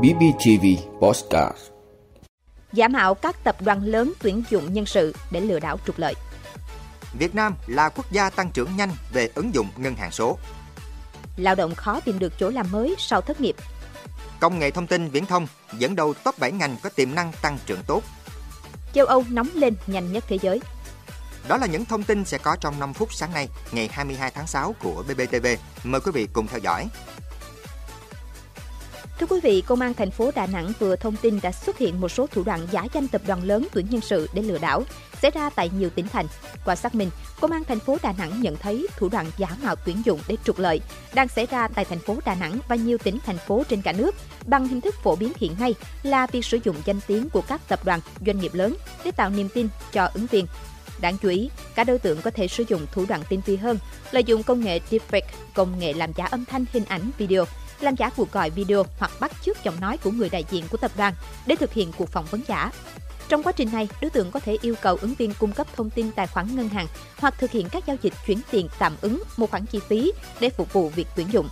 BBTV Postcard Giả mạo các tập đoàn lớn tuyển dụng nhân sự để lừa đảo trục lợi. Việt Nam là quốc gia tăng trưởng nhanh về ứng dụng ngân hàng số. Lao động khó tìm được chỗ làm mới sau thất nghiệp. Công nghệ thông tin viễn thông dẫn đầu top 7 ngành có tiềm năng tăng trưởng tốt. Châu Âu nóng lên nhanh nhất thế giới. Đó là những thông tin sẽ có trong 5 phút sáng nay, ngày 22 tháng 6 của BBTV. Mời quý vị cùng theo dõi. Thưa quý vị, Công an thành phố Đà Nẵng vừa thông tin đã xuất hiện một số thủ đoạn giả danh tập đoàn lớn tuyển nhân sự để lừa đảo xảy ra tại nhiều tỉnh thành. Qua xác minh, Công an thành phố Đà Nẵng nhận thấy thủ đoạn giả mạo tuyển dụng để trục lợi đang xảy ra tại thành phố Đà Nẵng và nhiều tỉnh thành phố trên cả nước bằng hình thức phổ biến hiện nay là việc sử dụng danh tiếng của các tập đoàn, doanh nghiệp lớn để tạo niềm tin cho ứng viên. Đáng chú ý, các đối tượng có thể sử dụng thủ đoạn tinh vi hơn, lợi dụng công nghệ deepfake, công nghệ làm giả âm thanh, hình ảnh, video, làm giả cuộc gọi video hoặc bắt chước giọng nói của người đại diện của tập đoàn để thực hiện cuộc phỏng vấn giả. Trong quá trình này, đối tượng có thể yêu cầu ứng viên cung cấp thông tin tài khoản ngân hàng hoặc thực hiện các giao dịch chuyển tiền tạm ứng một khoản chi phí để phục vụ việc tuyển dụng.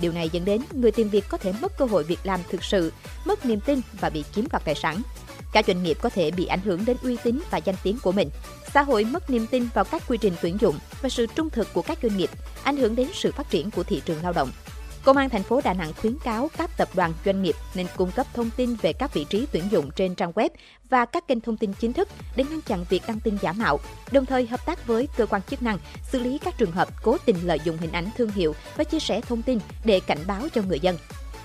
Điều này dẫn đến người tìm việc có thể mất cơ hội việc làm thực sự, mất niềm tin và bị chiếm đoạt tài sản. Các doanh nghiệp có thể bị ảnh hưởng đến uy tín và danh tiếng của mình. Xã hội mất niềm tin vào các quy trình tuyển dụng và sự trung thực của các doanh nghiệp, ảnh hưởng đến sự phát triển của thị trường lao động. Công an thành phố Đà Nẵng khuyến cáo các tập đoàn doanh nghiệp nên cung cấp thông tin về các vị trí tuyển dụng trên trang web và các kênh thông tin chính thức để ngăn chặn việc đăng tin giả mạo, đồng thời hợp tác với cơ quan chức năng xử lý các trường hợp cố tình lợi dụng hình ảnh thương hiệu và chia sẻ thông tin để cảnh báo cho người dân.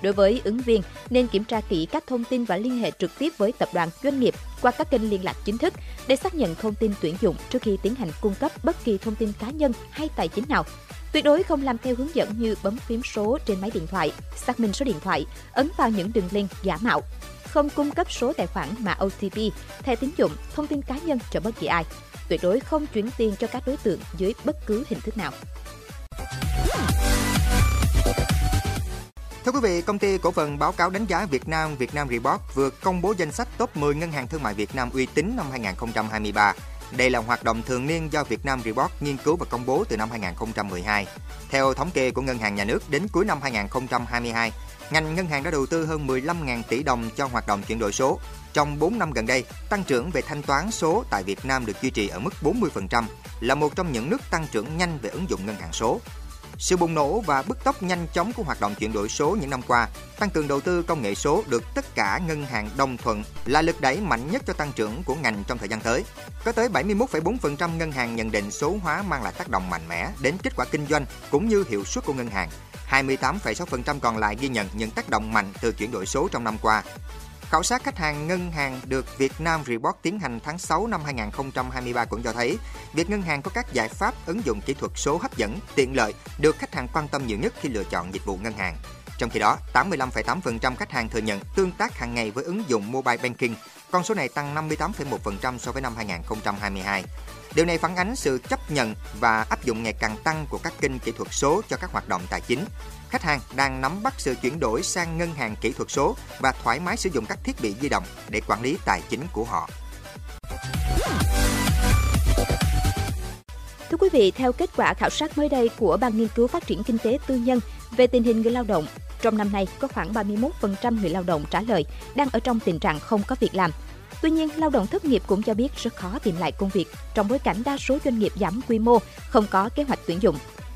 Đối với ứng viên, nên kiểm tra kỹ các thông tin và liên hệ trực tiếp với tập đoàn doanh nghiệp qua các kênh liên lạc chính thức để xác nhận thông tin tuyển dụng trước khi tiến hành cung cấp bất kỳ thông tin cá nhân hay tài chính nào. Tuyệt đối không làm theo hướng dẫn như bấm phím số trên máy điện thoại, xác minh số điện thoại, ấn vào những đường link giả mạo, không cung cấp số tài khoản mã OTP, thẻ tín dụng, thông tin cá nhân cho bất kỳ ai. Tuyệt đối không chuyển tiền cho các đối tượng dưới bất cứ hình thức nào. Thưa quý vị, công ty cổ phần báo cáo đánh giá Việt Nam việt nam Report vừa công bố danh sách top 10 ngân hàng thương mại Việt Nam uy tín năm 2023. Đây là hoạt động thường niên do Việt Nam Report nghiên cứu và công bố từ năm 2012. Theo thống kê của Ngân hàng Nhà nước, đến cuối năm 2022, ngành ngân hàng đã đầu tư hơn 15.000 tỷ đồng cho hoạt động chuyển đổi số. Trong 4 năm gần đây, tăng trưởng về thanh toán số tại Việt Nam được duy trì ở mức 40%, là một trong những nước tăng trưởng nhanh về ứng dụng ngân hàng số. Sự bùng nổ và bứt tốc nhanh chóng của hoạt động chuyển đổi số những năm qua, tăng cường đầu tư công nghệ số được tất cả ngân hàng đồng thuận là lực đẩy mạnh nhất cho tăng trưởng của ngành trong thời gian tới. Có tới 71,4% ngân hàng nhận định số hóa mang lại tác động mạnh mẽ đến kết quả kinh doanh cũng như hiệu suất của ngân hàng. 28,6% còn lại ghi nhận những tác động mạnh từ chuyển đổi số trong năm qua. Khảo sát khách hàng ngân hàng được Việt Nam Report tiến hành tháng 6 năm 2023 cũng cho thấy, việc ngân hàng có các giải pháp ứng dụng kỹ thuật số hấp dẫn, tiện lợi được khách hàng quan tâm nhiều nhất khi lựa chọn dịch vụ ngân hàng. Trong khi đó, 85,8% khách hàng thừa nhận tương tác hàng ngày với ứng dụng mobile banking, con số này tăng 58,1% so với năm 2022. Điều này phản ánh sự chấp nhận và áp dụng ngày càng tăng của các kênh kỹ thuật số cho các hoạt động tài chính. Khách hàng đang nắm bắt sự chuyển đổi sang ngân hàng kỹ thuật số và thoải mái sử dụng các thiết bị di động để quản lý tài chính của họ. Thưa quý vị, theo kết quả khảo sát mới đây của Ban Nghiên cứu Phát triển Kinh tế Tư nhân về tình hình người lao động, trong năm nay có khoảng 31% người lao động trả lời đang ở trong tình trạng không có việc làm. Tuy nhiên, lao động thất nghiệp cũng cho biết rất khó tìm lại công việc trong bối cảnh đa số doanh nghiệp giảm quy mô, không có kế hoạch tuyển dụng.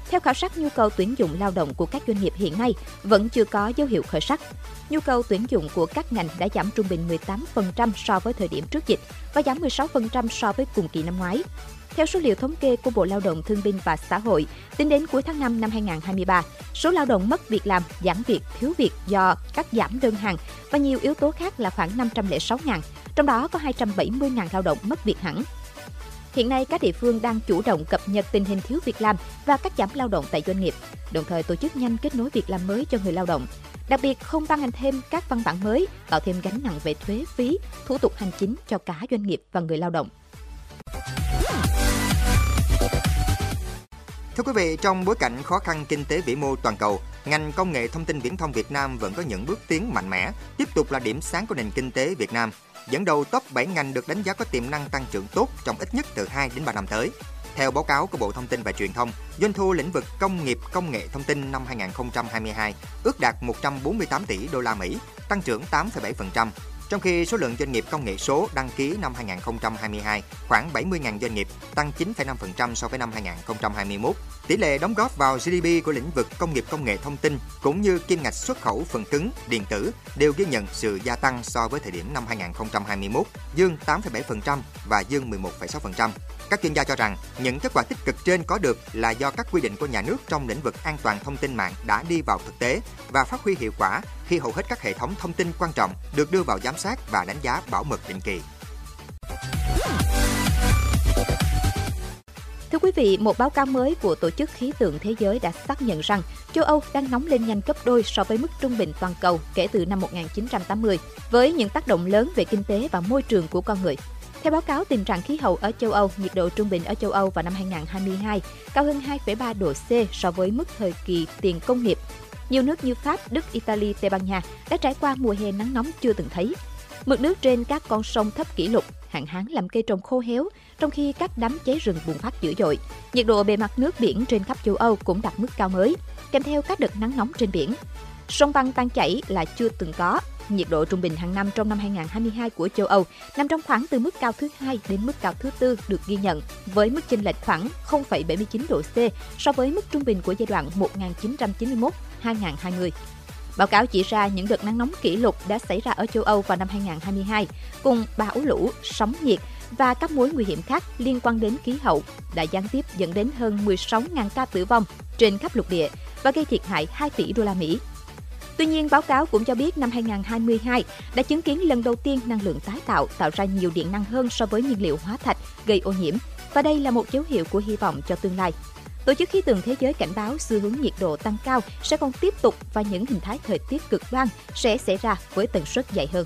Theo khảo sát, nhu cầu tuyển dụng lao động của các doanh nghiệp hiện nay vẫn chưa có dấu hiệu khởi sắc. Nhu cầu tuyển dụng của các ngành đã giảm trung bình 18% so với thời điểm trước dịch và giảm 16% so với cùng kỳ năm ngoái. Theo số liệu thống kê của Bộ Lao động Thương binh và Xã hội, tính đến cuối tháng 5 năm 2023, số lao động mất việc làm, giảm việc, thiếu việc do cắt giảm đơn hàng và nhiều yếu tố khác là khoảng 506.000, trong đó có 270.000 lao động mất việc hẳn. Hiện nay, các địa phương đang chủ động cập nhật tình hình thiếu việc làm và cắt giảm lao động tại doanh nghiệp, đồng thời tổ chức nhanh kết nối việc làm mới cho người lao động. Đặc biệt, không ban hành thêm các văn bản mới, tạo thêm gánh nặng về thuế phí, thủ tục hành chính cho cả doanh nghiệp và người lao động. Thưa quý vị, trong bối cảnh khó khăn kinh tế vĩ mô toàn cầu, ngành công nghệ thông tin viễn thông Việt Nam vẫn có những bước tiến mạnh mẽ, tiếp tục là điểm sáng của nền kinh tế Việt Nam, dẫn đầu top 7 ngành được đánh giá có tiềm năng tăng trưởng tốt trong ít nhất từ 2 đến 3 năm tới. Theo báo cáo của Bộ Thông tin và Truyền thông, doanh thu lĩnh vực công nghiệp công nghệ thông tin năm 2022 ước đạt 148 tỷ đô la Mỹ, tăng trưởng 8,7%, trong khi số lượng doanh nghiệp công nghệ số đăng ký năm 2022 khoảng 70.000 doanh nghiệp, tăng 9,5% so với năm 2021. Tỷ lệ đóng góp vào GDP của lĩnh vực công nghiệp công nghệ thông tin cũng như kim ngạch xuất khẩu phần cứng, điện tử đều ghi nhận sự gia tăng so với thời điểm năm 2021, dương 8,7% và dương 11,6%. Các chuyên gia cho rằng những kết quả tích cực trên có được là do các quy định của nhà nước trong lĩnh vực an toàn thông tin mạng đã đi vào thực tế và phát huy hiệu quả khi hầu hết các hệ thống thông tin quan trọng được đưa vào giám sát và đánh giá bảo mật định kỳ. Thưa quý vị, một báo cáo mới của Tổ chức Khí tượng Thế giới đã xác nhận rằng châu Âu đang nóng lên nhanh gấp đôi so với mức trung bình toàn cầu kể từ năm 1980, với những tác động lớn về kinh tế và môi trường của con người. Theo báo cáo tình trạng khí hậu ở châu Âu, nhiệt độ trung bình ở châu Âu vào năm 2022 cao hơn 2,3 độ C so với mức thời kỳ tiền công nghiệp. Nhiều nước như Pháp, Đức, Italy, Tây Ban Nha đã trải qua mùa hè nắng nóng chưa từng thấy. Mực nước trên các con sông thấp kỷ lục, hạn hán làm cây trồng khô héo, trong khi các đám cháy rừng bùng phát dữ dội. Nhiệt độ bề mặt nước biển trên khắp châu Âu cũng đạt mức cao mới, kèm theo các đợt nắng nóng trên biển. Sông băng tan chảy là chưa từng có, nhiệt độ trung bình hàng năm trong năm 2022 của châu Âu nằm trong khoảng từ mức cao thứ hai đến mức cao thứ tư được ghi nhận, với mức chênh lệch khoảng 0,79 độ C so với mức trung bình của giai đoạn 1991-2020. Báo cáo chỉ ra những đợt nắng nóng kỷ lục đã xảy ra ở châu Âu vào năm 2022, cùng bão lũ, sóng nhiệt và các mối nguy hiểm khác liên quan đến khí hậu đã gián tiếp dẫn đến hơn 16.000 ca tử vong trên khắp lục địa và gây thiệt hại 2 tỷ đô la Mỹ Tuy nhiên, báo cáo cũng cho biết năm 2022 đã chứng kiến lần đầu tiên năng lượng tái tạo tạo ra nhiều điện năng hơn so với nhiên liệu hóa thạch gây ô nhiễm và đây là một dấu hiệu của hy vọng cho tương lai. Tổ chức Khí tượng Thế giới cảnh báo xu hướng nhiệt độ tăng cao sẽ còn tiếp tục và những hình thái thời tiết cực đoan sẽ xảy ra với tần suất dày hơn.